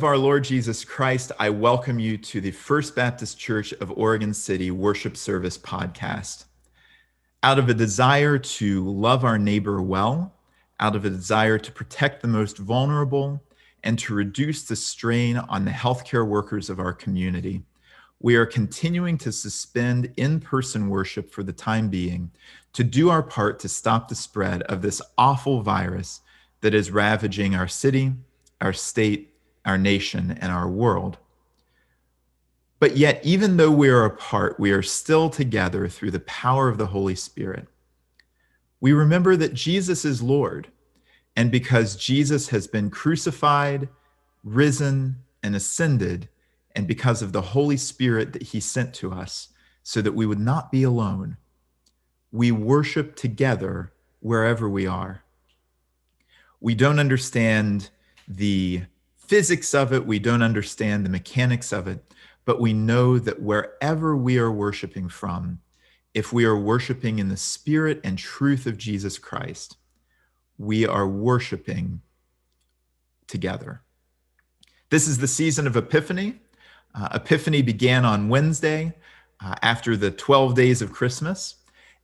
of our Lord Jesus Christ, I welcome you to the First Baptist Church of Oregon City Worship Service podcast. Out of a desire to love our neighbor well, out of a desire to protect the most vulnerable, and to reduce the strain on the healthcare workers of our community, we are continuing to suspend in person worship for the time being to do our part to stop the spread of this awful virus that is ravaging our city, our state, our nation, and our world. But yet, even though we are apart, we are still together through the power of the Holy Spirit. We remember that Jesus is Lord, and because Jesus has been crucified, risen, and ascended, and because of the Holy Spirit that he sent to us, so that we would not be alone, we worship together wherever we are. We don't understand the physics of it, we don't understand the mechanics of it, but we know that wherever we are worshiping from, if we are worshiping in the spirit and truth of Jesus Christ, we are worshiping together. This is the season of Epiphany. Uh, Epiphany began on Wednesday uh, after the 12 days of Christmas.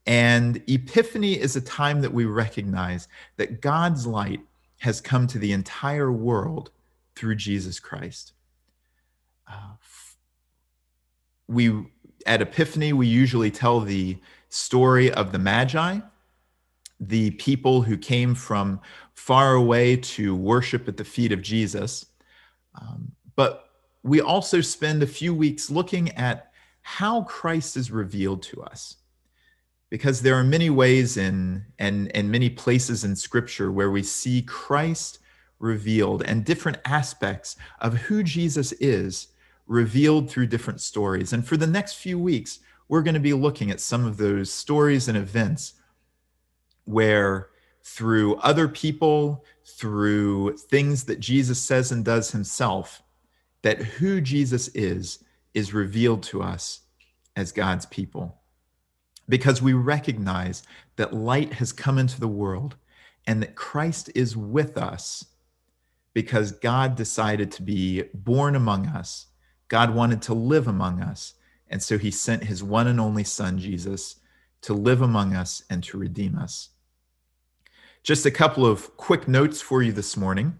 And Epiphany is a time that we recognize that God's light has come to the entire world through Jesus Christ. Uh, we at Epiphany, we usually tell the story of the Magi, the people who came from far away to worship at the feet of Jesus. Um, but we also spend a few weeks looking at how Christ is revealed to us. Because there are many ways in and, and many places in scripture where we see Christ revealed and different aspects of who Jesus is revealed through different stories. And for the next few weeks, we're going to be looking at some of those stories and events where through other people, through things that Jesus says and does himself, that who Jesus is, is revealed to us as God's people. Because we recognize that light has come into the world and that Christ is with us because God decided to be born among us God wanted to live among us. And so he sent his one and only son, Jesus, to live among us and to redeem us. Just a couple of quick notes for you this morning.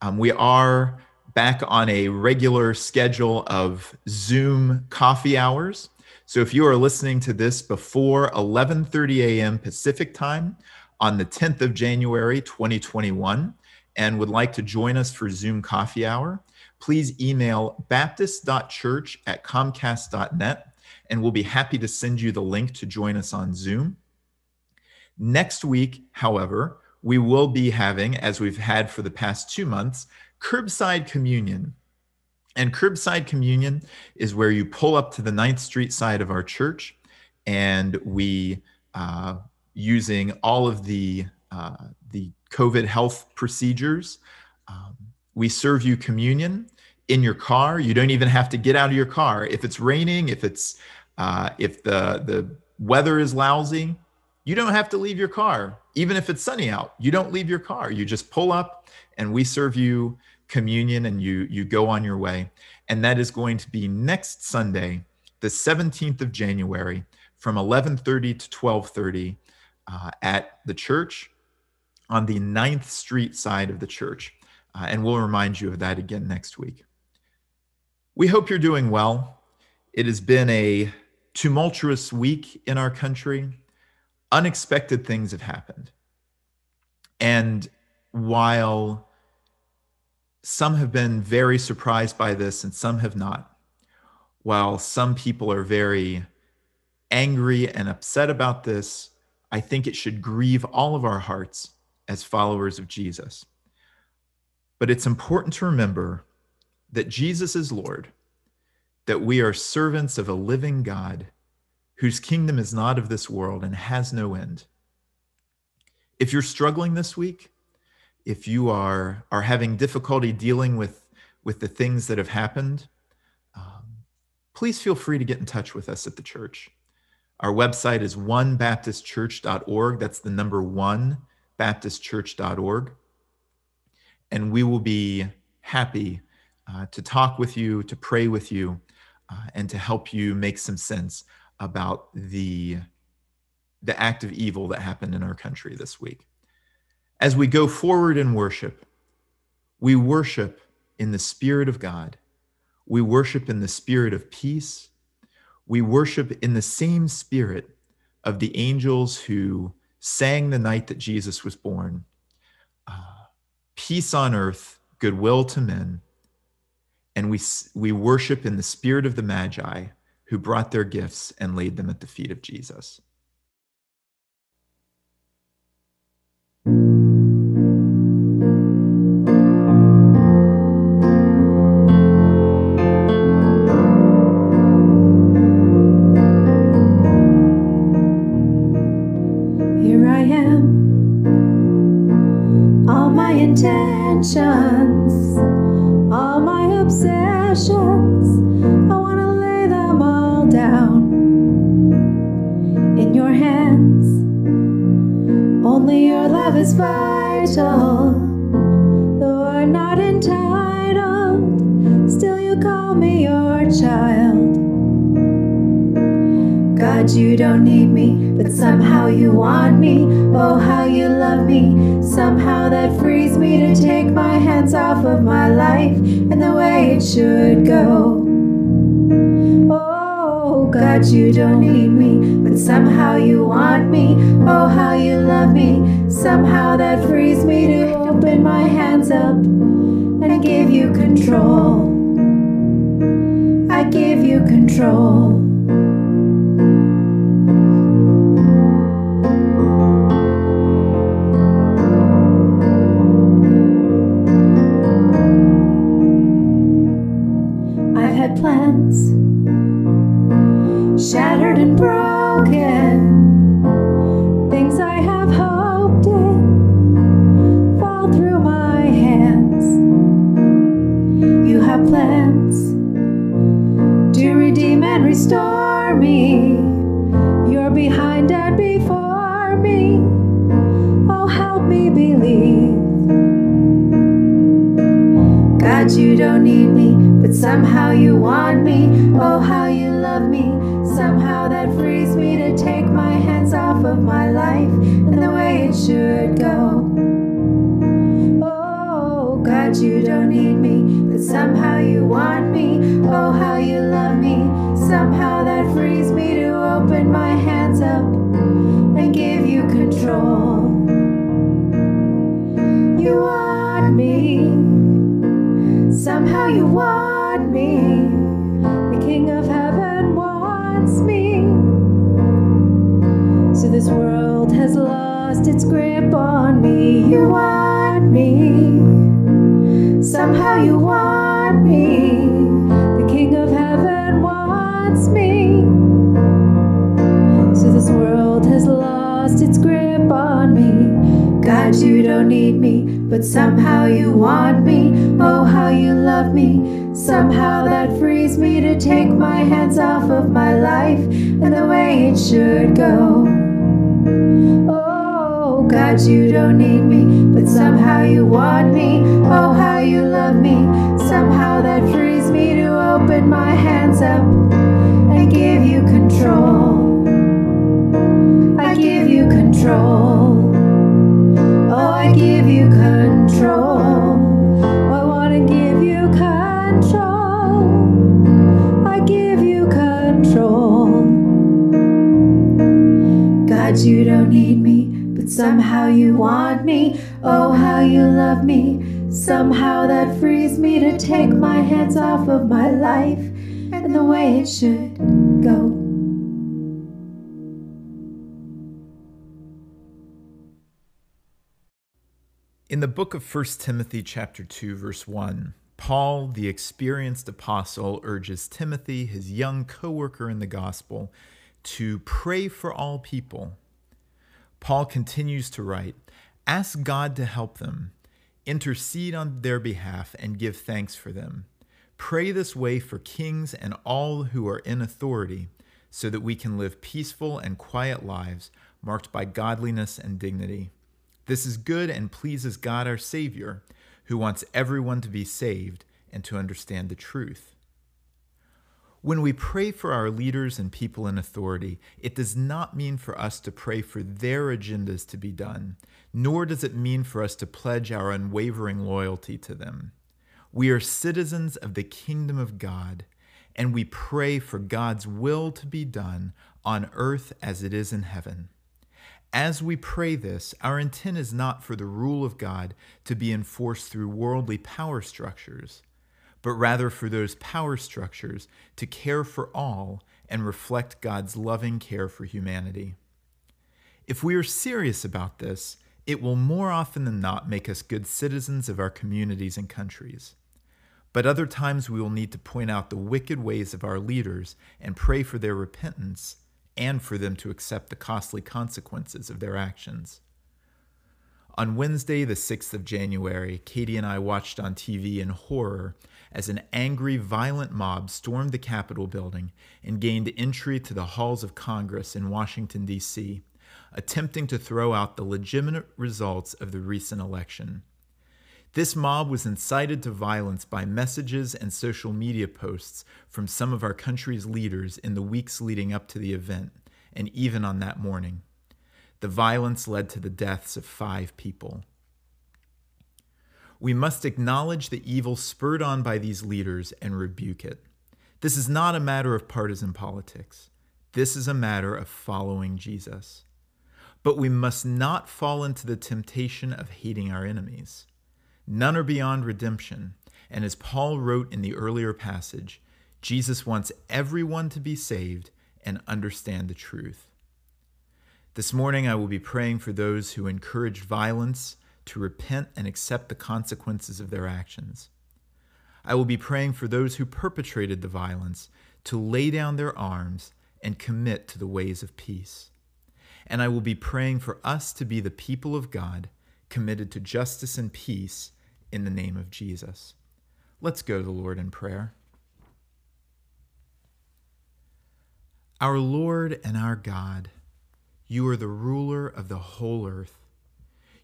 Um, we are back on a regular schedule of Zoom coffee hours. So if you are listening to this before 11:30 a.m. Pacific time on the 10th of January 2021 and would like to join us for Zoom coffee hour, please email baptist.church at comcast.net and we'll be happy to send you the link to join us on Zoom. Next week, however, we will be having, as we've had for the past two months, curbside communion. And curbside communion is where you pull up to the 9th Street side of our church and we, uh, using all of the, uh, the COVID health procedures, um, we serve you communion in your car. You don't even have to get out of your car. If it's raining, if it's uh, if the the weather is lousy, you don't have to leave your car. Even if it's sunny out, you don't leave your car. You just pull up, and we serve you communion, and you you go on your way. And that is going to be next Sunday, the 17th of January, from 11:30 to 12:30 uh, at the church on the 9th Street side of the church. Uh, and we'll remind you of that again next week. We hope you're doing well. It has been a tumultuous week in our country. Unexpected things have happened. And while some have been very surprised by this and some have not, while some people are very angry and upset about this, I think it should grieve all of our hearts as followers of Jesus. But it's important to remember that Jesus is Lord, that we are servants of a living God whose kingdom is not of this world and has no end. If you're struggling this week, if you are, are having difficulty dealing with, with the things that have happened, um, please feel free to get in touch with us at the church. Our website is onebaptistchurch.org. That's the number one, baptistchurch.org and we will be happy uh, to talk with you, to pray with you, uh, and to help you make some sense about the, the act of evil that happened in our country this week. As we go forward in worship, we worship in the Spirit of God. We worship in the spirit of peace. We worship in the same spirit of the angels who sang the night that Jesus was born. Uh, peace on earth, goodwill to men. And we, we worship in the spirit of the Magi who brought their gifts and laid them at the feet of Jesus. You don't need me, but somehow you want me. Oh, how you love me. Somehow that frees me to take my hands off of my life and the way it should go. Oh God, you don't need me, but somehow you want me. Oh, how you love me. Somehow that frees me to open my hands up and give you control. I give you control. You don't need me, but somehow you want me. Somehow you want me. Oh, how you love me. Somehow that frees me to take my hands off of my life and the way it should go. In the book of 1 Timothy chapter 2 verse 1, Paul, the experienced apostle, urges Timothy, his young co-worker in the gospel, to pray for all people. Paul continues to write, "Ask God to help them, intercede on their behalf and give thanks for them. Pray this way for kings and all who are in authority, so that we can live peaceful and quiet lives marked by godliness and dignity." This is good and pleases God our Savior, who wants everyone to be saved and to understand the truth. When we pray for our leaders and people in authority, it does not mean for us to pray for their agendas to be done, nor does it mean for us to pledge our unwavering loyalty to them. We are citizens of the kingdom of God, and we pray for God's will to be done on earth as it is in heaven. As we pray this, our intent is not for the rule of God to be enforced through worldly power structures, but rather for those power structures to care for all and reflect God's loving care for humanity. If we are serious about this, it will more often than not make us good citizens of our communities and countries. But other times we will need to point out the wicked ways of our leaders and pray for their repentance and for them to accept the costly consequences of their actions. On Wednesday, the 6th of January, Katie and I watched on TV in horror as an angry, violent mob stormed the Capitol building and gained entry to the halls of Congress in Washington, D.C., attempting to throw out the legitimate results of the recent election. This mob was incited to violence by messages and social media posts from some of our country's leaders in the weeks leading up to the event, and even on that morning. The violence led to the deaths of five people. We must acknowledge the evil spurred on by these leaders and rebuke it. This is not a matter of partisan politics. This is a matter of following Jesus. But we must not fall into the temptation of hating our enemies. None are beyond redemption. And as Paul wrote in the earlier passage, Jesus wants everyone to be saved and understand the truth. This morning, I will be praying for those who encourage violence to repent and accept the consequences of their actions. I will be praying for those who perpetrated the violence to lay down their arms and commit to the ways of peace. And I will be praying for us to be the people of God committed to justice and peace in the name of Jesus. Let's go to the Lord in prayer. Our Lord and our God, you are the ruler of the whole earth.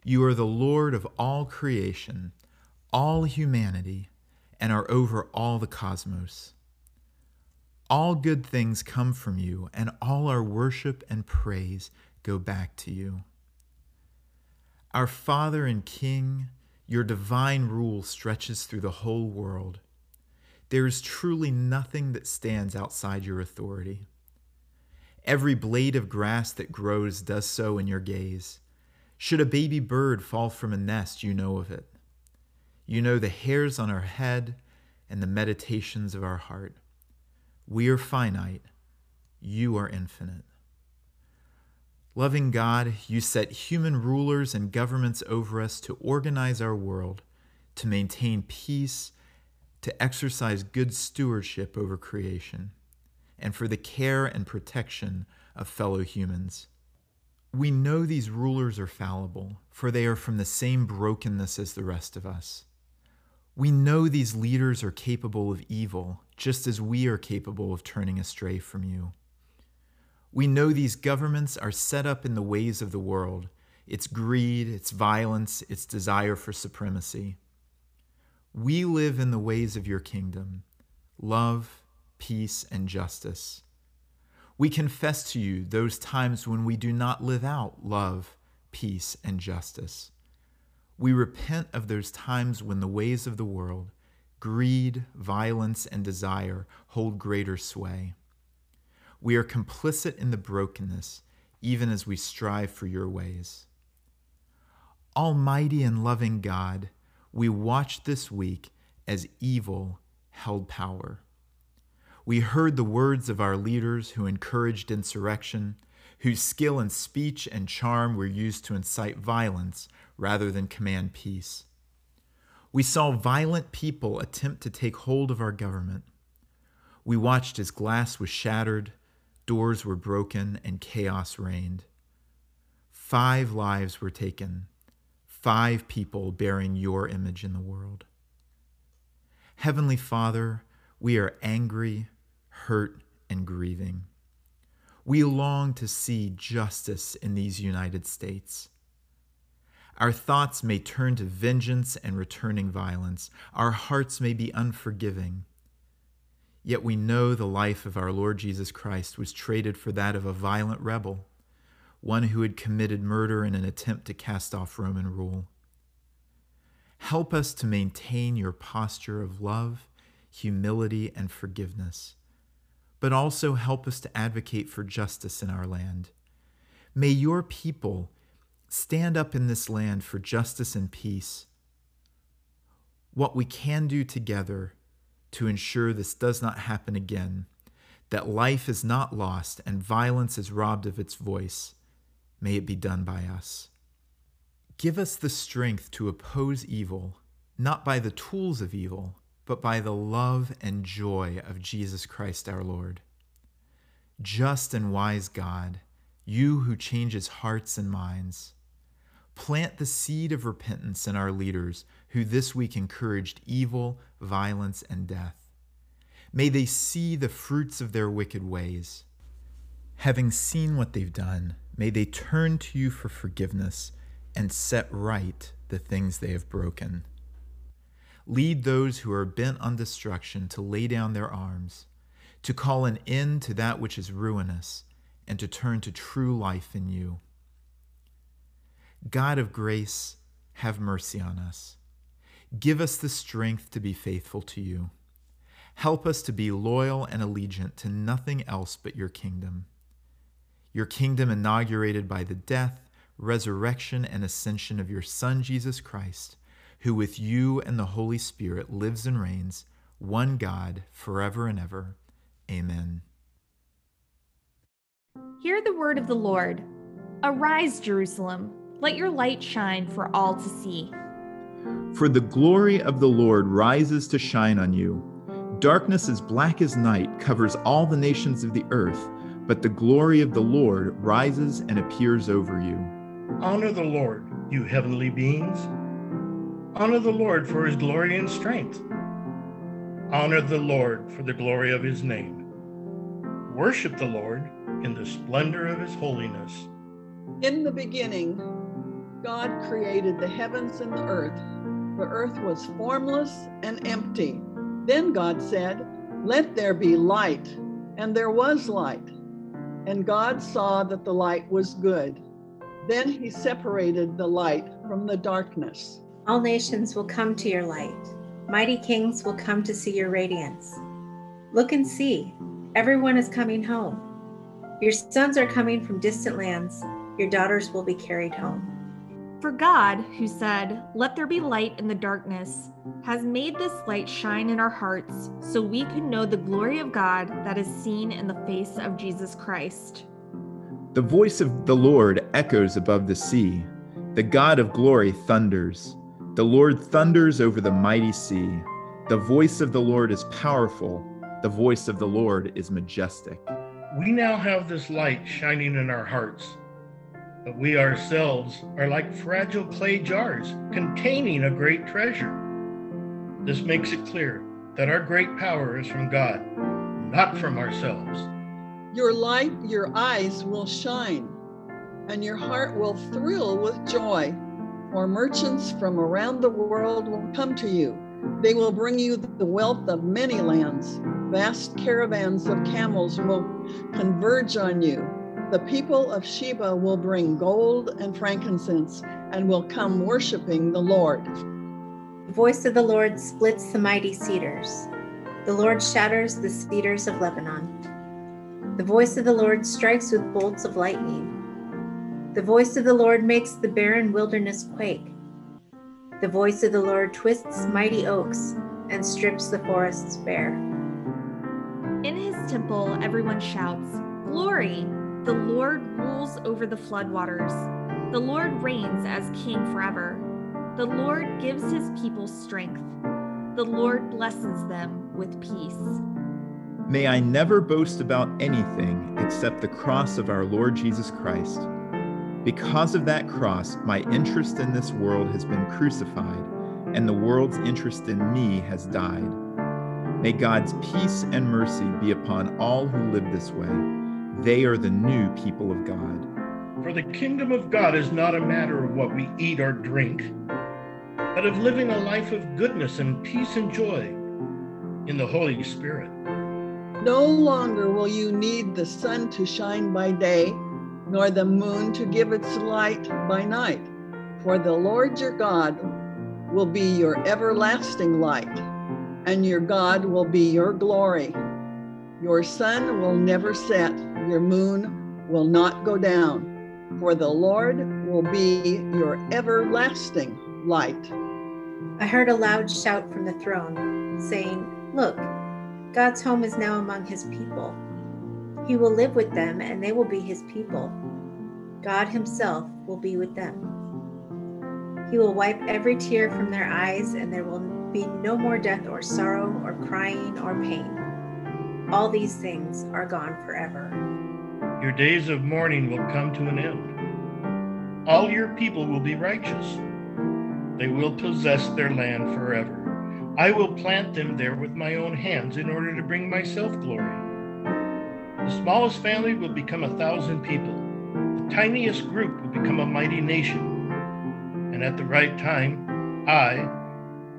You are the Lord of all creation, all humanity, and are over all the cosmos. All good things come from you, and all our worship and praise go back to you. Our Father and King, your divine rule stretches through the whole world. There is truly nothing that stands outside your authority. Every blade of grass that grows does so in your gaze. Should a baby bird fall from a nest, you know of it. You know the hairs on our head and the meditations of our heart. We are finite, you are infinite. Loving God, you set human rulers and governments over us to organize our world, to maintain peace, to exercise good stewardship over creation, and for the care and protection of fellow humans. We know these rulers are fallible, for they are from the same brokenness as the rest of us. We know these leaders are capable of evil, just as we are capable of turning astray from you. We know these governments are set up in the ways of the world its greed, its violence, its desire for supremacy. We live in the ways of your kingdom love, peace, and justice. We confess to you those times when we do not live out love, peace, and justice. We repent of those times when the ways of the world, greed, violence, and desire hold greater sway. We are complicit in the brokenness, even as we strive for your ways. Almighty and loving God, we watch this week as evil held power. We heard the words of our leaders who encouraged insurrection, whose skill in speech and charm were used to incite violence rather than command peace. We saw violent people attempt to take hold of our government. We watched as glass was shattered, doors were broken, and chaos reigned. Five lives were taken, five people bearing your image in the world. Heavenly Father, we are angry, hurt, and grieving. We long to see justice in these United States. Our thoughts may turn to vengeance and returning violence. Our hearts may be unforgiving. Yet we know the life of our Lord Jesus Christ was traded for that of a violent rebel, one who had committed murder in an attempt to cast off Roman rule. Help us to maintain your posture of love, humility, and forgiveness but also help us to advocate for justice in our land. May your people stand up in this land for justice and peace. What we can do together to ensure this does not happen again, that life is not lost and violence is robbed of its voice, may it be done by us. Give us the strength to oppose evil, not by the tools of evil, but by the love and joy of Jesus Christ our Lord. Just and wise God, you who changes hearts and minds, plant the seed of repentance in our leaders who this week encouraged evil, violence, and death. May they see the fruits of their wicked ways. Having seen what they've done, may they turn to you for forgiveness and set right the things they have broken. Lead those who are bent on destruction to lay down their arms, to call an end to that which is ruinous, and to turn to true life in you. God of grace, have mercy on us. Give us the strength to be faithful to you. Help us to be loyal and allegiant to nothing else but your kingdom. Your kingdom inaugurated by the death, resurrection, and ascension of your Son, Jesus Christ who with you and the Holy Spirit lives and reigns, one God, forever and ever. Amen. Hear the word of the Lord. Arise, Jerusalem. Let your light shine for all to see. For the glory of the Lord rises to shine on you. Darkness as black as night covers all the nations of the earth, but the glory of the Lord rises and appears over you. Honor the Lord, you heavenly beings Honor the Lord for his glory and strength. Honor the Lord for the glory of his name. Worship the Lord in the splendor of his holiness. In the beginning, God created the heavens and the earth. The earth was formless and empty, Then God said, Let there be light. And there was light. And God saw that the light was good. Then he separated the light from the darkness. All nations will come to your light. Mighty kings will come to see your radiance. Look and see, everyone is coming home. Your sons are coming from distant lands. Your daughters will be carried home. For God, who said, Let there be light in the darkness, has made this light shine in our hearts so we can know the glory of God that is seen in the face of Jesus Christ. The voice of the Lord echoes above the sea. The God of glory thunders. The Lord thunders over the mighty sea. The voice of the Lord is powerful. The voice of the Lord is majestic. We now have this light shining in our hearts but we ourselves are like fragile clay jars containing a great treasure. This makes it clear that our great power is from God, not from ourselves. Your light, your eyes will shine, and your heart will thrill with joy. For merchants from around the world will come to you. They will bring you the wealth of many lands. Vast caravans of camels will converge on you the people of Sheba will bring gold and frankincense and will come worshiping the Lord. The voice of the Lord splits the mighty cedars. The Lord shatters the cedars of Lebanon. The voice of the Lord strikes with bolts of lightning. The voice of the Lord makes the barren wilderness quake. The voice of the Lord twists mighty oaks and strips the forests bare. In his temple, everyone shouts, Glory! The Lord rules over the floodwaters. The Lord reigns as king forever. The Lord gives his people strength. The Lord blesses them with peace. May I never boast about anything except the cross of our Lord Jesus Christ. Because of that cross, my interest in this world has been crucified, and the world's interest in me has died. May God's peace and mercy be upon all who live this way they are the new people of God. For the kingdom of God is not a matter of what we eat or drink, but of living a life of goodness and peace and joy in the Holy Spirit. No longer will you need the sun to shine by day, nor the moon to give its light by night, for the Lord your God will be your everlasting light, and your God will be your glory. Your sun will never set your moon will not go down, for the Lord will be your everlasting light. I heard a loud shout from the throne, saying, Look, God's home is now among his people. He will live with them, and they will be his people. God himself will be with them. He will wipe every tear from their eyes, and there will be no more death or sorrow or crying or pain. All these things are gone forever. Your days of mourning will come to an end. All your people will be righteous. They will possess their land forever. I will plant them there with my own hands in order to bring myself glory. The smallest family will become a thousand people. The tiniest group will become a mighty nation. And at the right time, I,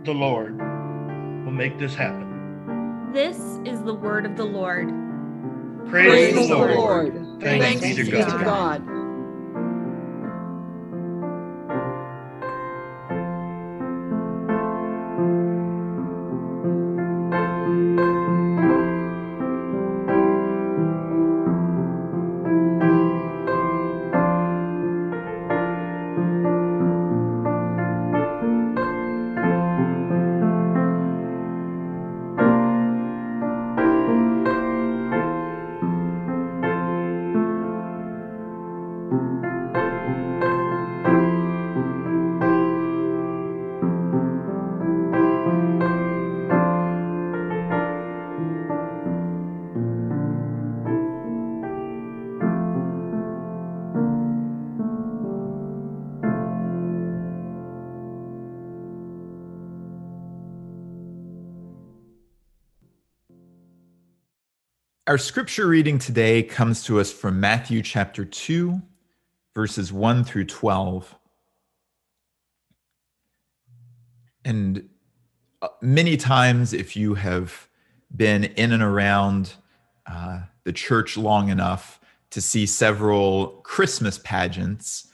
the Lord, will make this happen. This is the word of the Lord. Praise, Praise the Lord. Lord. Thanks, Thanks be to God. To God. Our scripture reading today comes to us from Matthew chapter 2, verses 1 through 12. And uh, many times, if you have been in and around uh, the church long enough to see several Christmas pageants,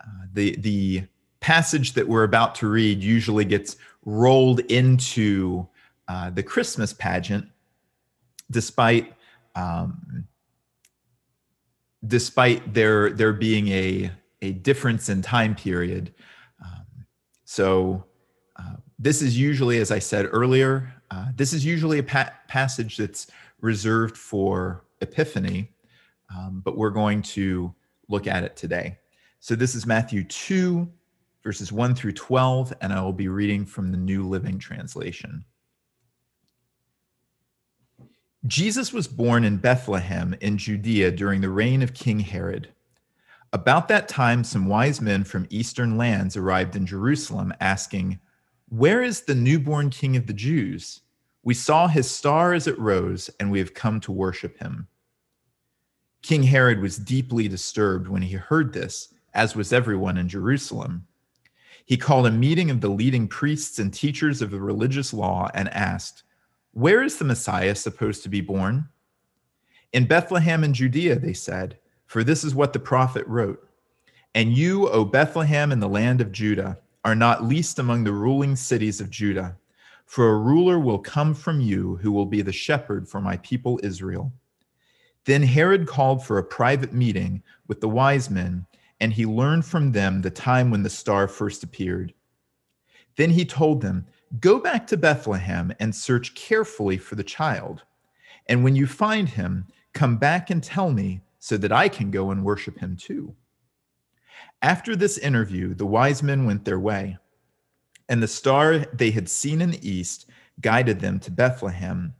uh, the the passage that we're about to read usually gets rolled into uh, the Christmas pageant, despite um, despite there there being a a difference in time period. Um, so uh, this is usually, as I said earlier, uh, this is usually a pa- passage that's reserved for Epiphany, um, but we're going to look at it today. So this is Matthew 2, verses 1 through 12, and I will be reading from the New Living Translation. Jesus was born in Bethlehem in Judea during the reign of King Herod. About that time, some wise men from eastern lands arrived in Jerusalem asking, Where is the newborn king of the Jews? We saw his star as it rose, and we have come to worship him. King Herod was deeply disturbed when he heard this, as was everyone in Jerusalem. He called a meeting of the leading priests and teachers of the religious law and asked, where is the Messiah supposed to be born? In Bethlehem in Judea, they said, for this is what the prophet wrote. And you, O Bethlehem in the land of Judah, are not least among the ruling cities of Judah, for a ruler will come from you who will be the shepherd for my people Israel. Then Herod called for a private meeting with the wise men, and he learned from them the time when the star first appeared. Then he told them, Go back to Bethlehem and search carefully for the child. And when you find him, come back and tell me so that I can go and worship him too. After this interview, the wise men went their way, and the star they had seen in the east guided them to Bethlehem.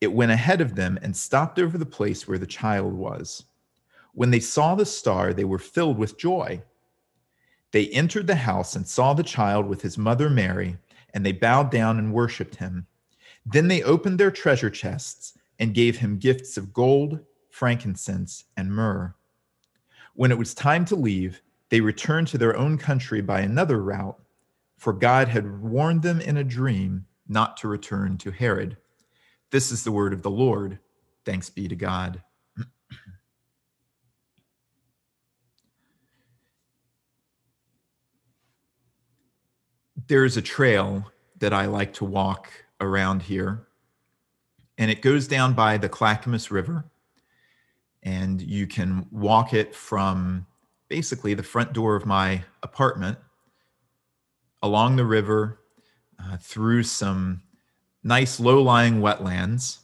It went ahead of them and stopped over the place where the child was. When they saw the star, they were filled with joy. They entered the house and saw the child with his mother Mary and they bowed down and worshiped him. Then they opened their treasure chests and gave him gifts of gold, frankincense, and myrrh. When it was time to leave, they returned to their own country by another route, for God had warned them in a dream not to return to Herod. This is the word of the Lord. Thanks be to God. There's a trail that I like to walk around here, and it goes down by the Clackamas River. And you can walk it from basically the front door of my apartment along the river uh, through some nice low lying wetlands.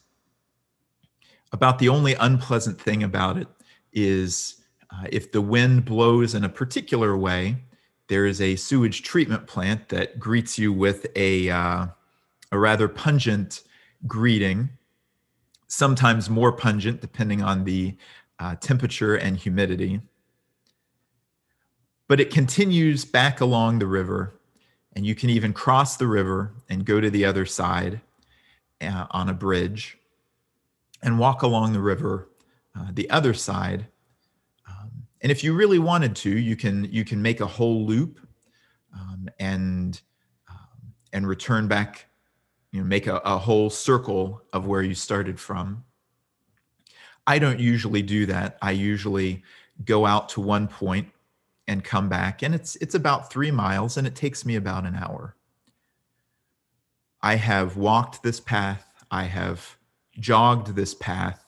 About the only unpleasant thing about it is uh, if the wind blows in a particular way, there is a sewage treatment plant that greets you with a, uh, a rather pungent greeting, sometimes more pungent depending on the uh, temperature and humidity. But it continues back along the river, and you can even cross the river and go to the other side uh, on a bridge and walk along the river uh, the other side and if you really wanted to, you can you can make a whole loop um, and um, and return back, you know, make a, a whole circle of where you started from. I don't usually do that. I usually go out to one point and come back, and it's it's about three miles, and it takes me about an hour. I have walked this path. I have jogged this path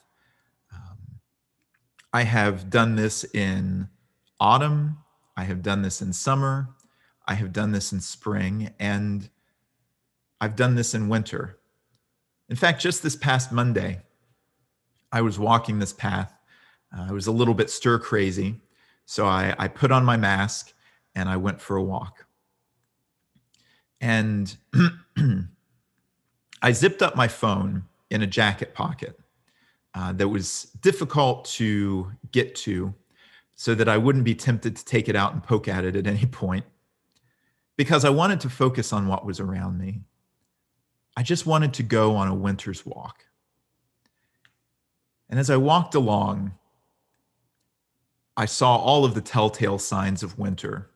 I have done this in autumn, I have done this in summer, I have done this in spring, and I've done this in winter. In fact, just this past Monday, I was walking this path. Uh, I was a little bit stir crazy. So I, I put on my mask and I went for a walk. And I zipped up my phone in a jacket pocket uh, that was difficult to get to so that I wouldn't be tempted to take it out and poke at it at any point because I wanted to focus on what was around me. I just wanted to go on a winter's walk. And as I walked along, I saw all of the telltale signs of winter.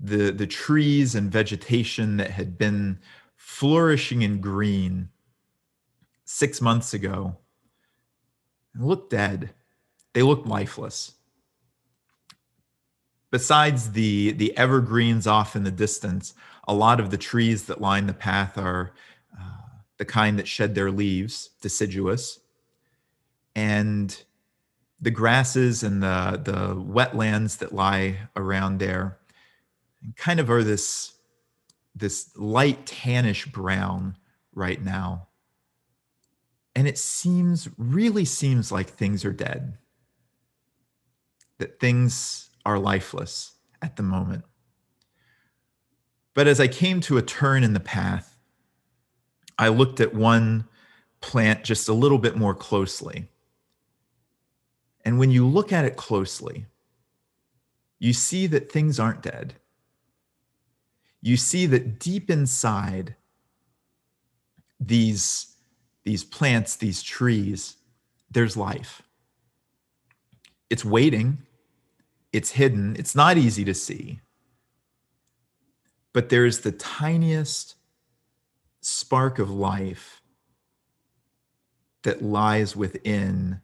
The, the trees and vegetation that had been flourishing in green six months ago looked dead. They looked lifeless. Besides the, the evergreens off in the distance, a lot of the trees that line the path are uh, the kind that shed their leaves, deciduous. And the grasses and the, the wetlands that lie around there kind of are this, this light tannish brown right now. And it seems, really seems like things are dead, that things are lifeless at the moment. But as I came to a turn in the path, I looked at one plant just a little bit more closely. And when you look at it closely, you see that things aren't dead. You see that deep inside these, these plants, these trees, there's life. It's waiting, it's hidden, it's not easy to see. But there's the tiniest spark of life that lies within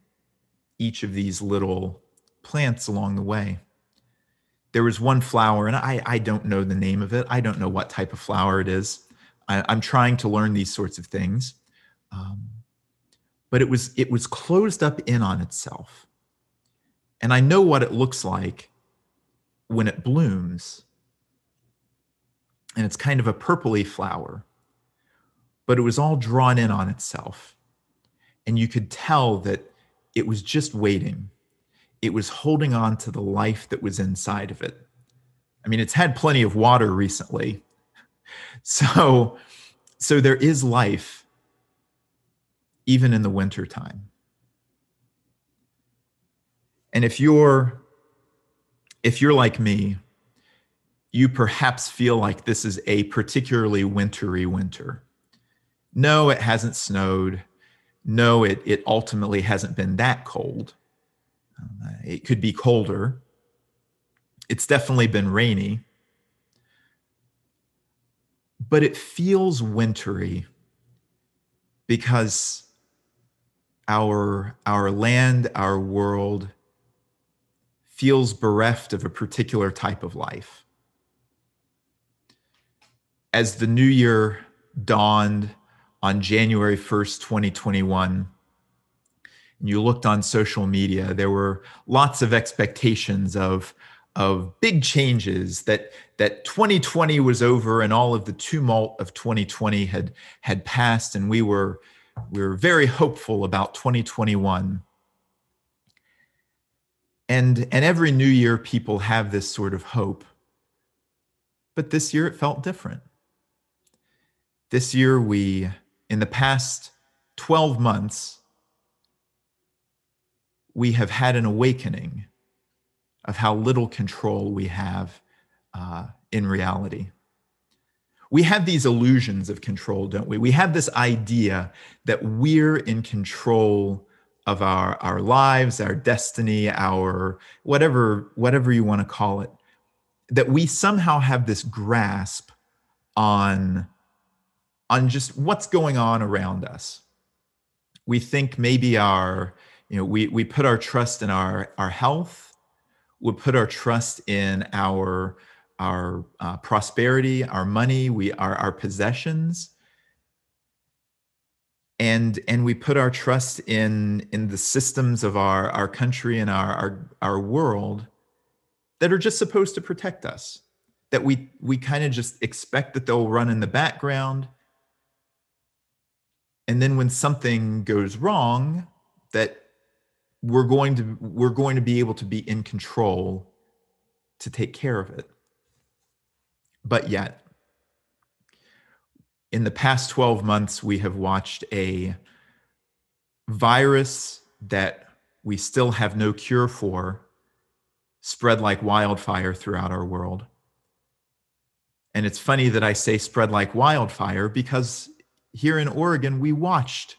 each of these little plants along the way. There was one flower, and I, I don't know the name of it. I don't know what type of flower it is. I, am trying to learn these sorts of things. Um, but it was it was closed up in on itself. And I know what it looks like when it blooms. And it's kind of a purpley flower, but it was all drawn in on itself. And you could tell that it was just waiting. It was holding on to the life that was inside of it. I mean, it's had plenty of water recently. So, so there is life even in the wintertime. And if you're if you're like me, you perhaps feel like this is a particularly wintry winter. No, it hasn't snowed no, it, it ultimately hasn't been that cold. Uh, it could be colder. It's definitely been rainy. But it feels wintry because our, our land, our world feels bereft of a particular type of life. As the new year dawned, on January 1st, 2021, and you looked on social media, there were lots of expectations of, of big changes that, that 2020 was over and all of the tumult of 2020 had, had passed, and we were, we were very hopeful about 2021. And, and every new year, people have this sort of hope. But this year, it felt different. This year, we in the past 12 months, we have had an awakening of how little control we have uh, in reality. We have these illusions of control, don't we? We have this idea that we're in control of our, our lives, our destiny, our whatever, whatever you want to call it, that we somehow have this grasp on on just what's going on around us. We think maybe our, you know, we, we put our trust in our, our health, we put our trust in our, our uh, prosperity, our money, we are our possessions. And, and we put our trust in, in the systems of our, our country and our, our, our world that are just supposed to protect us that we we kind of just expect that they'll run in the background and then when something goes wrong that we're going to we're going to be able to be in control to take care of it but yet in the past 12 months we have watched a virus that we still have no cure for spread like wildfire throughout our world. And it's funny that i say spread like wildfire because here in Oregon, we watched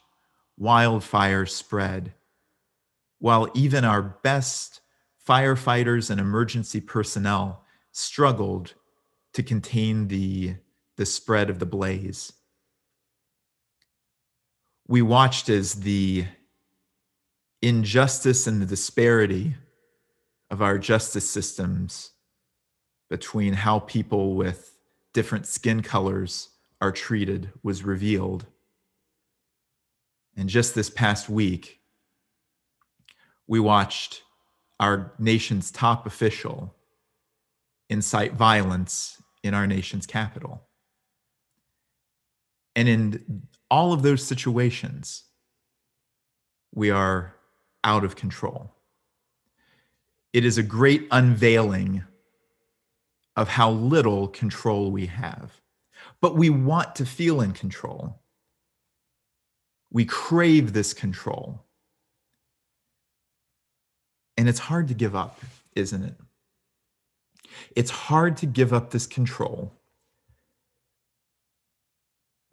wildfire spread while even our best firefighters and emergency personnel struggled to contain the, the spread of the blaze we watched as the injustice and the disparity of our justice systems between how people with different skin colors are treated was revealed. And just this past week, we watched our nation's top official incite violence in our nation's capital. And in all of those situations, we are out of control. It is a great unveiling of how little control we have. But we want to feel in control. We crave this control. And it's hard to give up, isn't it? It's hard to give up this control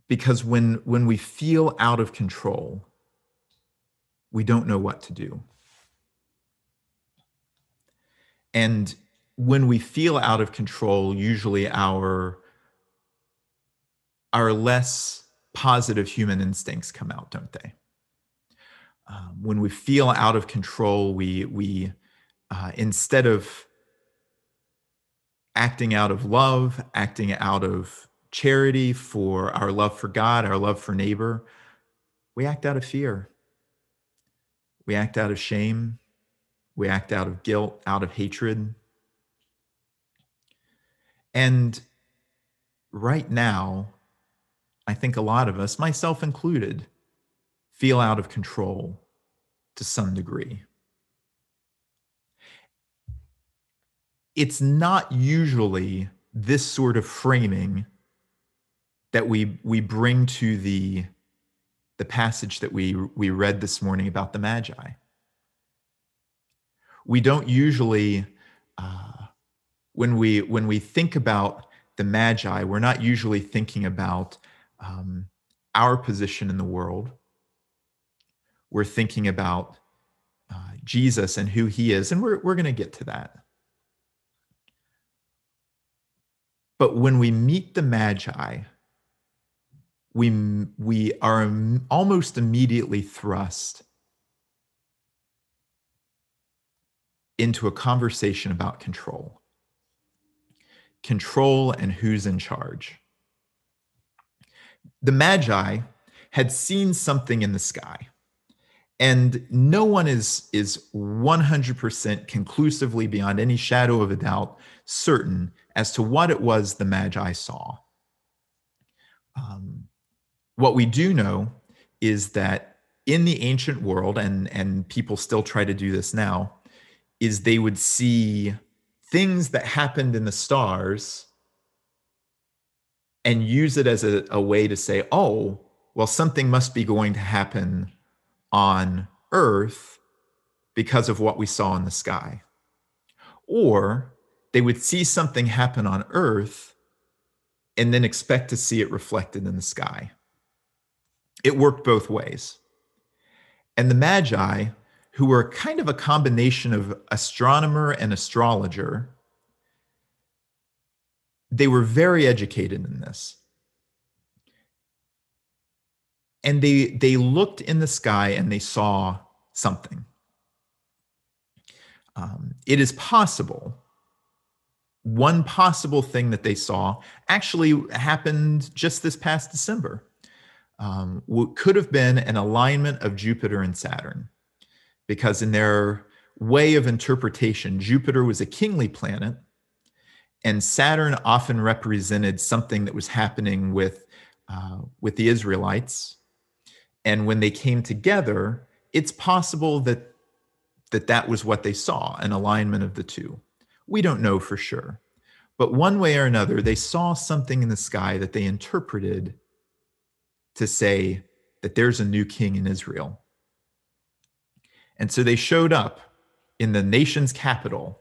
because when when we feel out of control we don't know what to do. And when we feel out of control usually our our less positive human instincts come out don't they? Um, when we feel out of control we we uh, instead of acting out of love acting out of charity for our love for god our love for neighbor. We act out of fear. We act out of shame. We act out of guilt out of hatred. And right now, I think a lot of us, myself included, feel out of control to some degree. It's not usually this sort of framing that we we bring to the the passage that we we read this morning about the magi. We don't usually uh, when we when we think about the magi we're not usually thinking about um, our position in the world we're thinking about uh, jesus and who he is and we're, we're going to get to that but when we meet the magi we we are almost immediately thrust into a conversation about control control and who's in charge. The Magi had seen something in the sky, and no one is, is 100% conclusively, beyond any shadow of a doubt, certain as to what it was the Magi saw. Um, what we do know is that in the ancient world, and, and people still try to do this now, is they would see things that happened in the stars and use it as a, a way to say, oh, well, something must be going to happen on Earth because of what we saw in the sky. Or they would see something happen on Earth and then expect to see it reflected in the sky. It worked both ways. And the Magi who were kind of a combination of astronomer and astrologer. They were very educated in this. And they, they looked in the sky and they saw something. Um, it is possible, one possible thing that they saw actually happened just this past December. Um, could have been an alignment of Jupiter and Saturn because in their way of interpretation, Jupiter was a kingly planet, and Saturn often represented something that was happening with, uh, with the Israelites. And when they came together, it's possible that, that that was what they saw an alignment of the two. We don't know for sure. But one way or another, they saw something in the sky that they interpreted to say that there's a new king in Israel. And so they showed up in the nation's capital.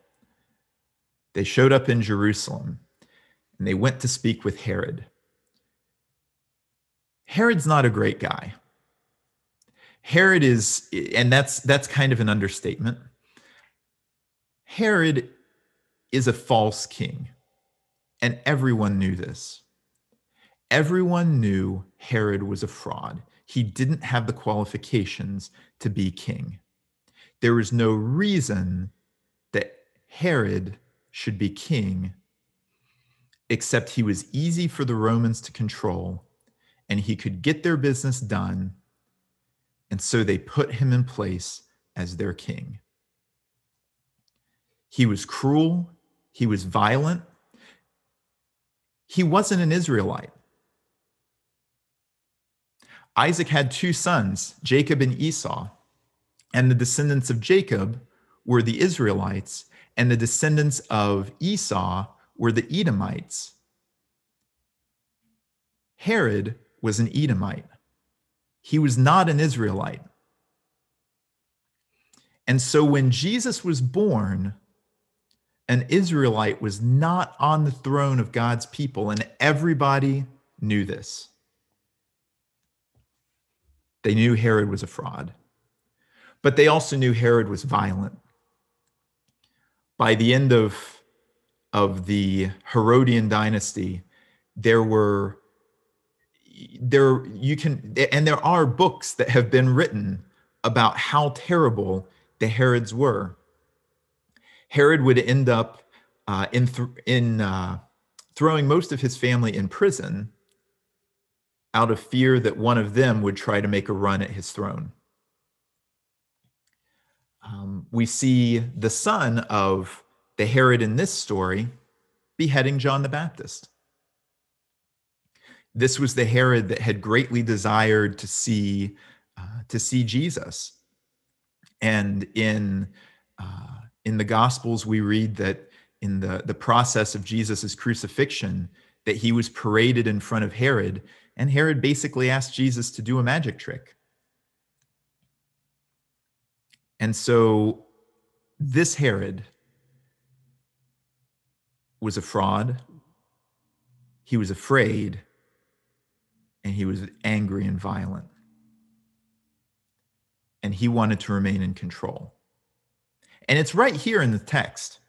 They showed up in Jerusalem and they went to speak with Herod. Herod's not a great guy. Herod is, and that's that's kind of an understatement. Herod is a false king, and everyone knew this. Everyone knew Herod was a fraud. he didn't have the qualifications to be king. There was no reason that Herod should be king, except he was easy for the Romans to control and he could get their business done. And so they put him in place as their king. He was cruel, he was violent, he wasn't an Israelite. Isaac had two sons, Jacob and Esau, and the descendants of Jacob were the Israelites, and the descendants of Esau were the Edomites. Herod was an Edomite. He was not an Israelite. And so when Jesus was born, an Israelite was not on the throne of God's people, and everybody knew this. They knew Herod was a fraud, but they also knew Herod was violent. By the end of, of the Herodian dynasty, there were there you can and there are books that have been written about how terrible the Herods were. Herod would end up uh, in th- in uh, throwing most of his family in prison out of fear that one of them would try to make a run at his throne. Um, we see the son of the Herod in this story beheading John the Baptist. This was the Herod that had greatly desired to see uh, to see Jesus, and in uh, in the Gospels we read that in the the process of Jesus's crucifixion that he was paraded in front of Herod and Herod basically asked Jesus to do a magic trick. And so this Herod was a fraud. He was afraid and he was angry and violent. And he wanted to remain in control. And it's right here in the text.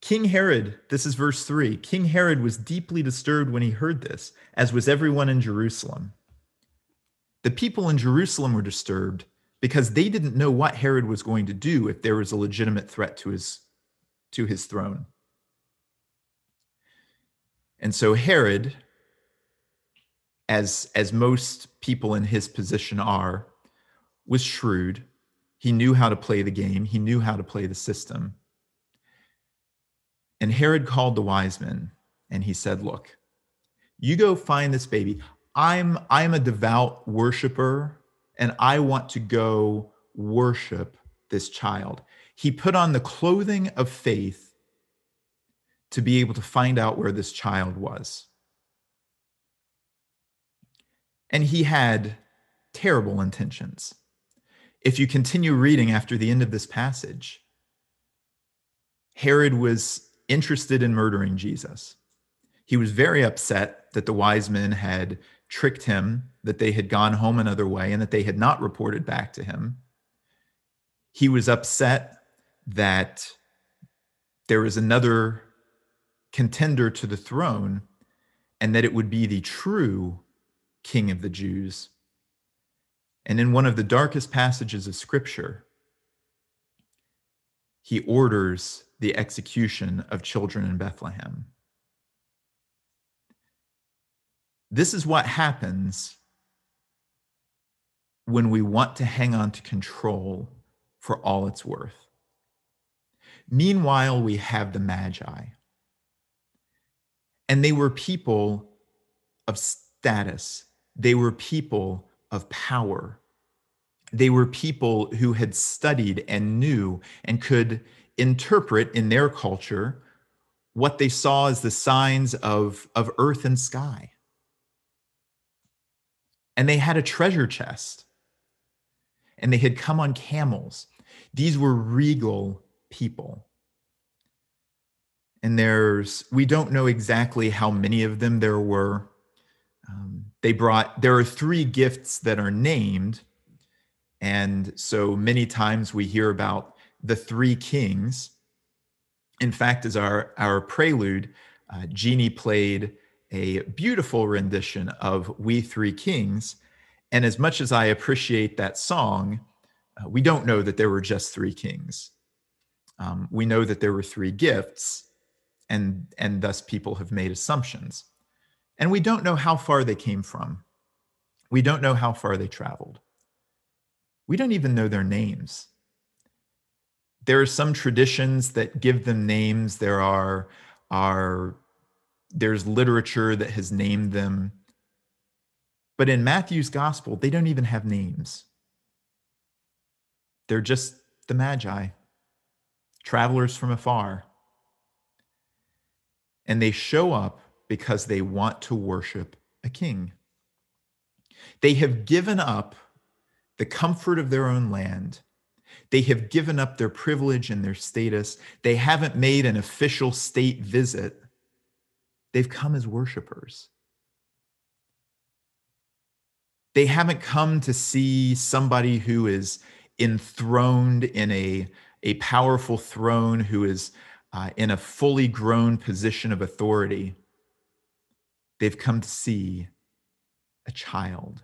King Herod, this is verse 3 King Herod was deeply disturbed when he heard this, as was everyone in Jerusalem. The people in Jerusalem were disturbed because they didn't know what Herod was going to do if there was a legitimate threat to his, to his throne. And so Herod, as, as most people in his position are, was shrewd. He knew how to play the game, he knew how to play the system. And Herod called the wise men and he said, Look, you go find this baby. I'm I'm a devout worshiper and I want to go worship this child. He put on the clothing of faith to be able to find out where this child was. And he had terrible intentions. If you continue reading after the end of this passage, Herod was interested in murdering Jesus. He was very upset that the wise men had tricked him, that they had gone home another way, and that they had not reported back to him. He was upset that there was another contender to the throne and that it would be the true king of the Jews. And in one of the darkest passages of scripture, he orders the execution of children in Bethlehem. This is what happens when we want to hang on to control for all it's worth. Meanwhile, we have the Magi. And they were people of status, they were people of power. They were people who had studied and knew and could interpret in their culture what they saw as the signs of, of earth and sky. And they had a treasure chest. And they had come on camels. These were regal people. And there's, we don't know exactly how many of them there were. Um, they brought, there are three gifts that are named. And so many times we hear about the three kings. In fact, as our, our prelude, uh, Jeannie played a beautiful rendition of We Three Kings. And as much as I appreciate that song, uh, we don't know that there were just three kings. Um, we know that there were three gifts, and, and thus people have made assumptions. And we don't know how far they came from. We don't know how far they traveled. We don't even know their names. There are some traditions that give them names. There are, are there's literature that has named them. But in Matthew's gospel, they don't even have names. They're just the Magi, travelers from afar. And they show up because they want to worship a king. They have given up the comfort of their own land. They have given up their privilege and their status. They haven't made an official state visit. They've come as worshipers. They haven't come to see somebody who is enthroned in a, a powerful throne, who is uh, in a fully grown position of authority. They've come to see a child.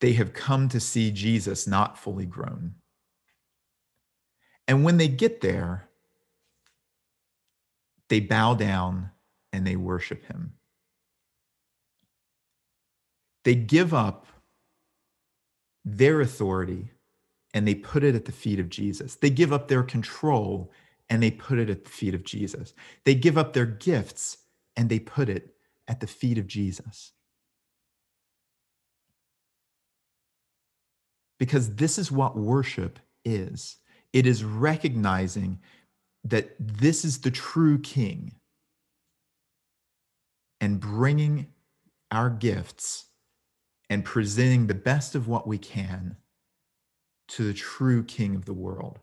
They have come to see Jesus not fully grown. And when they get there, they bow down and they worship him. They give up their authority and they put it at the feet of Jesus. They give up their control and they put it at the feet of Jesus. They give up their gifts and they put it at the feet of Jesus. Because this is what worship is it is recognizing that this is the true king and bringing our gifts and presenting the best of what we can to the true king of the world.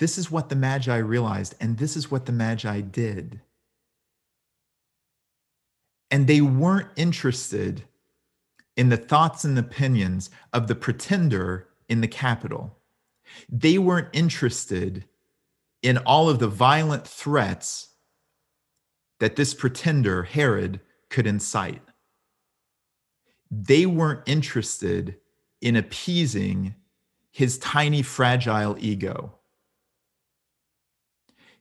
This is what the Magi realized, and this is what the Magi did. And they weren't interested in the thoughts and opinions of the pretender in the capital. They weren't interested in all of the violent threats that this pretender, Herod, could incite. They weren't interested in appeasing his tiny, fragile ego.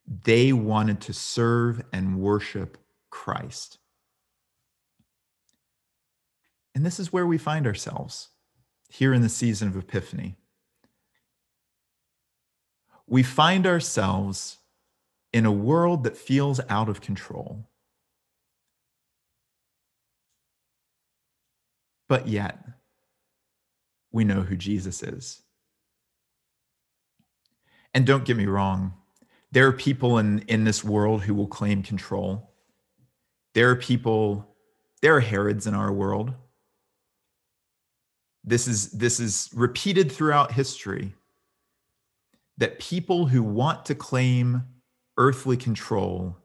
They wanted to serve and worship Christ. And this is where we find ourselves here in the season of Epiphany. We find ourselves in a world that feels out of control. But yet, we know who Jesus is. And don't get me wrong, there are people in, in this world who will claim control. There are people, there are Herods in our world. This is, this is repeated throughout history that people who want to claim earthly control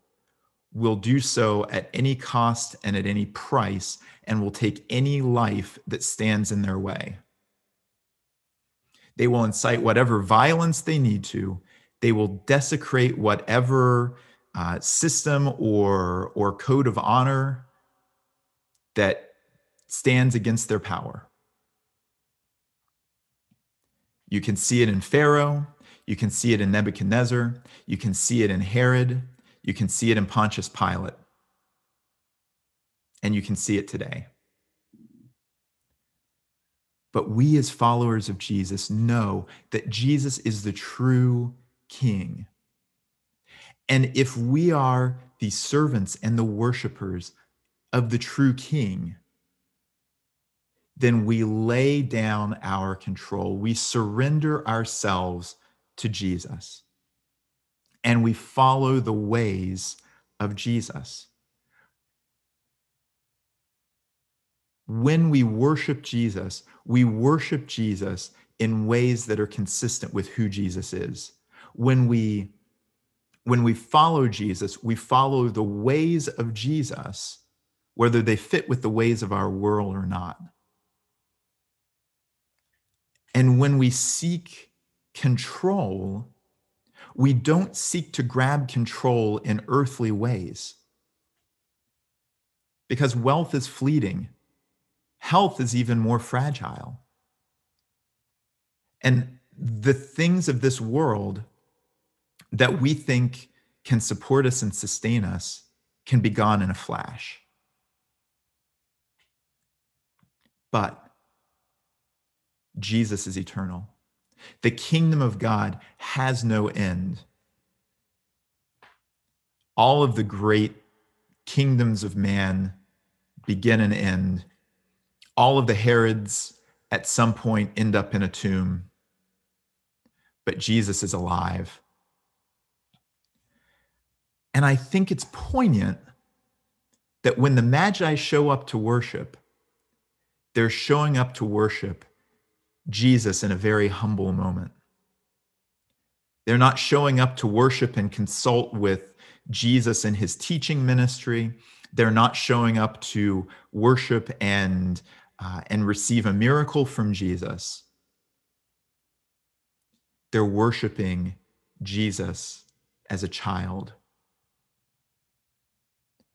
will do so at any cost and at any price and will take any life that stands in their way. They will incite whatever violence they need to they will desecrate whatever uh, system or, or code of honor that stands against their power. You can see it in Pharaoh. You can see it in Nebuchadnezzar. You can see it in Herod. You can see it in Pontius Pilate. And you can see it today. But we, as followers of Jesus, know that Jesus is the true king. And if we are the servants and the worshipers of the true king, then we lay down our control. We surrender ourselves to Jesus and we follow the ways of Jesus. When we worship Jesus, we worship Jesus in ways that are consistent with who Jesus is when we when we follow Jesus, we follow the ways of Jesus, whether they fit with the ways of our world or not. And when we seek control, We don't seek to grab control in earthly ways because wealth is fleeting, health is even more fragile. And the things of this world that we think can support us and sustain us can be gone in a flash. But Jesus is eternal. The kingdom of God has no end. All of the great kingdoms of man begin and end. All of the Herods at some point end up in a tomb. But Jesus is alive. And I think it's poignant that when the Magi show up to worship, they're showing up to worship Jesus in a very humble moment. They're not showing up to worship and consult with Jesus in his teaching ministry. They're not showing up to worship and, uh, and receive a miracle from Jesus. They're worshiping Jesus as a child.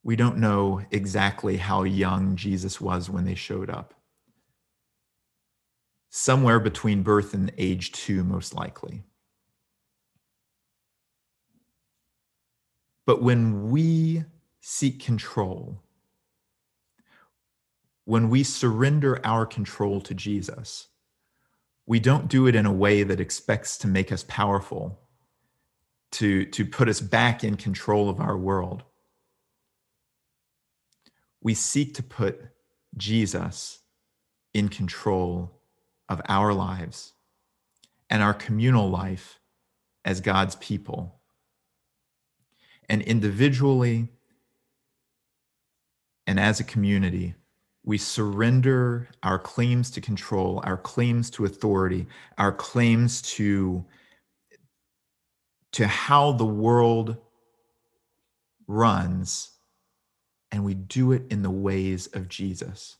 We don't know exactly how young Jesus was when they showed up somewhere between birth and age two, most likely. But when we seek control, when we surrender our control to Jesus, we don't do it in a way that expects to make us powerful, to, to put us back in control of our world. We seek to put Jesus in control of our lives and our communal life as God's people. And individually and as a community, we surrender our claims to control, our claims to authority, our claims to, to how the world runs, and we do it in the ways of Jesus.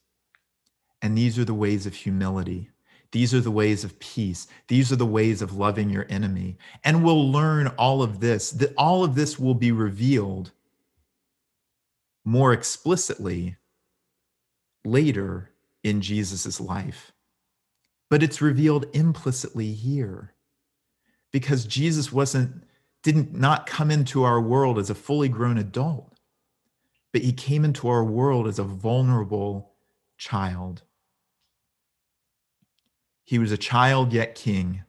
And these are the ways of humility these are the ways of peace. These are the ways of loving your enemy. And we'll learn all of this, that all of this will be revealed more explicitly later in Jesus' life. But it's revealed implicitly here because Jesus wasn't didn't not come into our world as a fully grown adult, but he came into our world as a vulnerable child. He was a child yet king,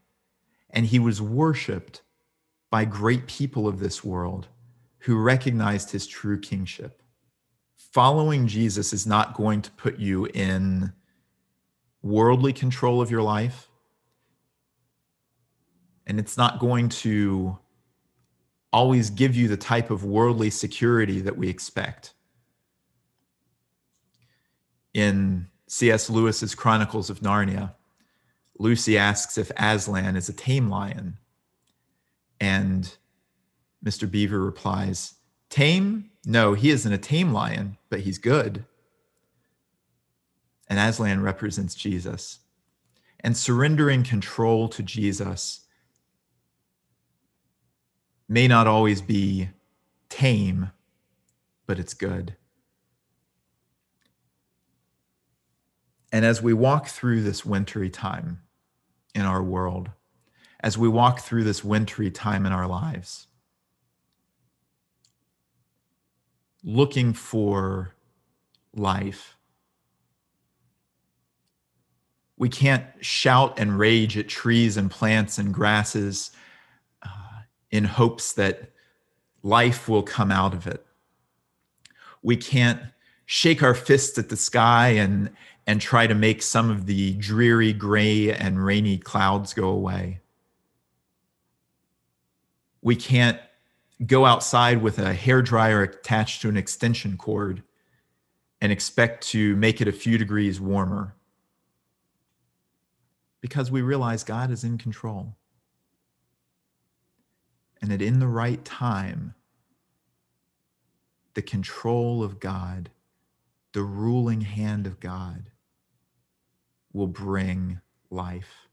and he was worshiped by great people of this world who recognized his true kingship. Following Jesus is not going to put you in worldly control of your life, and it's not going to always give you the type of worldly security that we expect. In C.S. Lewis's Chronicles of Narnia, Lucy asks if Aslan is a tame lion. And Mr. Beaver replies, Tame? No, he isn't a tame lion, but he's good. And Aslan represents Jesus. And surrendering control to Jesus may not always be tame, but it's good. And as we walk through this wintry time, in our world as we walk through this wintry time in our lives. Looking for life. We can't shout and rage at trees and plants and grasses in hopes that life will come out of it. We can't shake our fists at the sky and, and try to make some of the dreary gray and rainy clouds go away. We can't go outside with a hair dryer attached to an extension cord and expect to make it a few degrees warmer because we realize God is in control. And that in the right time, the control of God, the ruling hand of God, will bring life.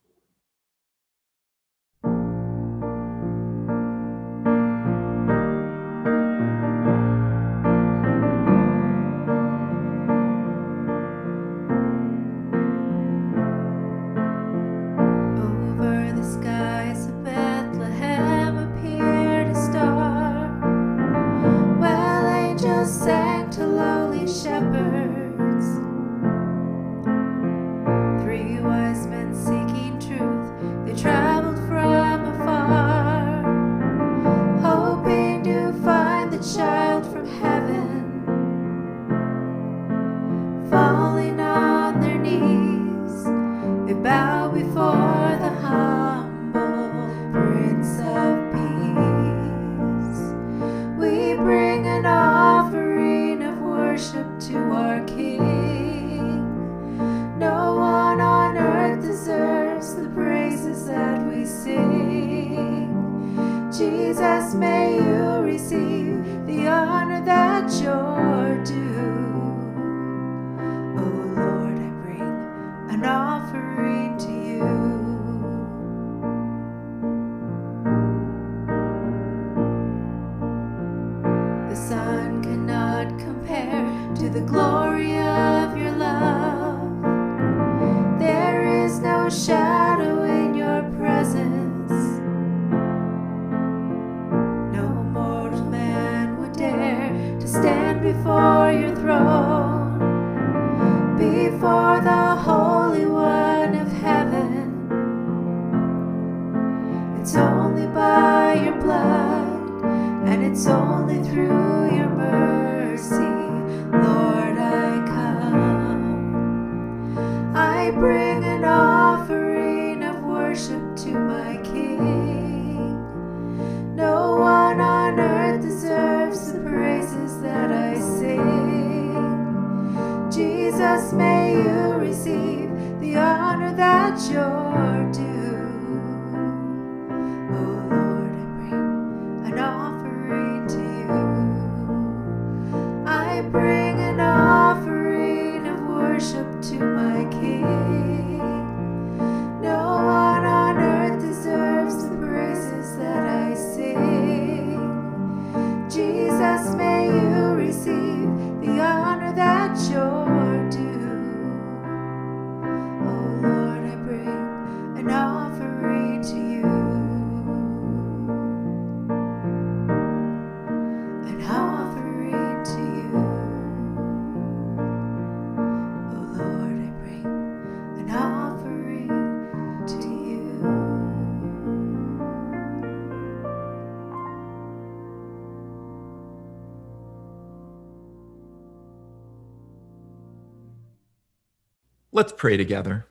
Let's pray together.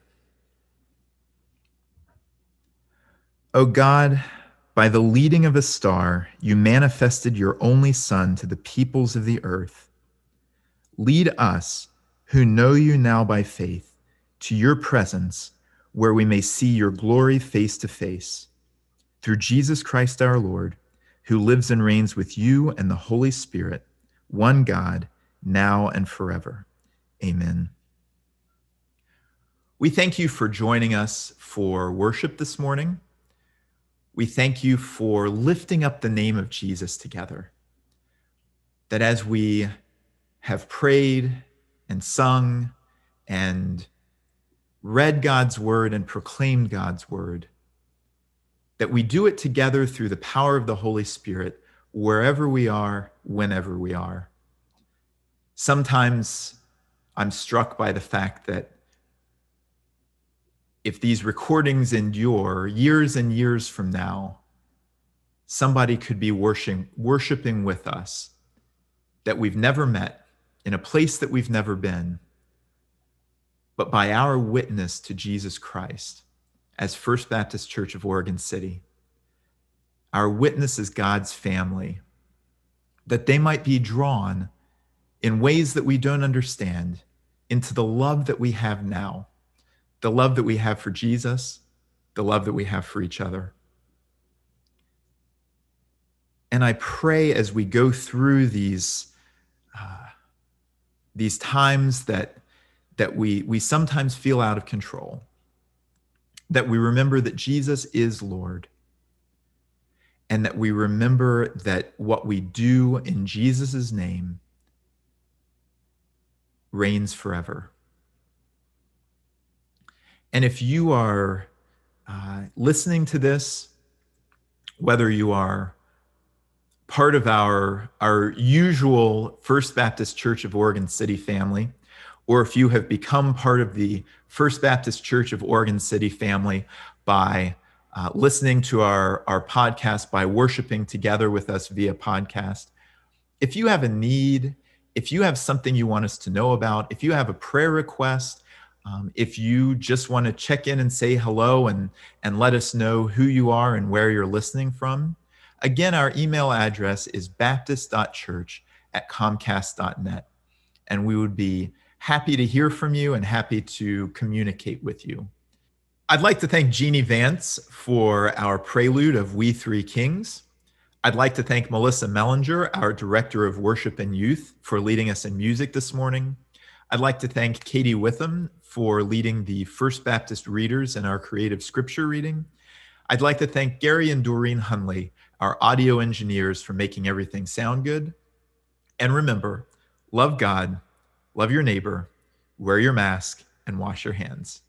O God, by the leading of a star, you manifested your only Son to the peoples of the earth. Lead us, who know you now by faith, to your presence, where we may see your glory face to face. Through Jesus Christ our Lord, who lives and reigns with you and the Holy Spirit, one God, now and forever. Amen. We thank you for joining us for worship this morning. We thank you for lifting up the name of Jesus together. That as we have prayed and sung and read God's word and proclaimed God's word, that we do it together through the power of the Holy Spirit wherever we are, whenever we are. Sometimes I'm struck by the fact that if these recordings endure years and years from now, somebody could be worshiping, worshiping with us that we've never met in a place that we've never been, but by our witness to Jesus Christ as First Baptist Church of Oregon City, our witness is God's family, that they might be drawn in ways that we don't understand into the love that we have now the love that we have for Jesus, the love that we have for each other. And I pray as we go through these, uh, these times that, that we, we sometimes feel out of control, that we remember that Jesus is Lord, and that we remember that what we do in Jesus' name reigns forever. And if you are uh, listening to this, whether you are part of our, our usual First Baptist Church of Oregon City family, or if you have become part of the First Baptist Church of Oregon City family by uh, listening to our, our podcast, by worshiping together with us via podcast. If you have a need, if you have something you want us to know about, if you have a prayer request, um, if you just want to check in and say hello and, and let us know who you are and where you're listening from, again, our email address is baptist.church at comcast.net. And we would be happy to hear from you and happy to communicate with you. I'd like to thank Jeannie Vance for our prelude of We Three Kings. I'd like to thank Melissa Mellinger, our Director of Worship and Youth, for leading us in music this morning. I'd like to thank Katie Witham for leading the First Baptist readers in our creative scripture reading. I'd like to thank Gary and Doreen Hunley, our audio engineers, for making everything sound good. And remember, love God, love your neighbor, wear your mask, and wash your hands.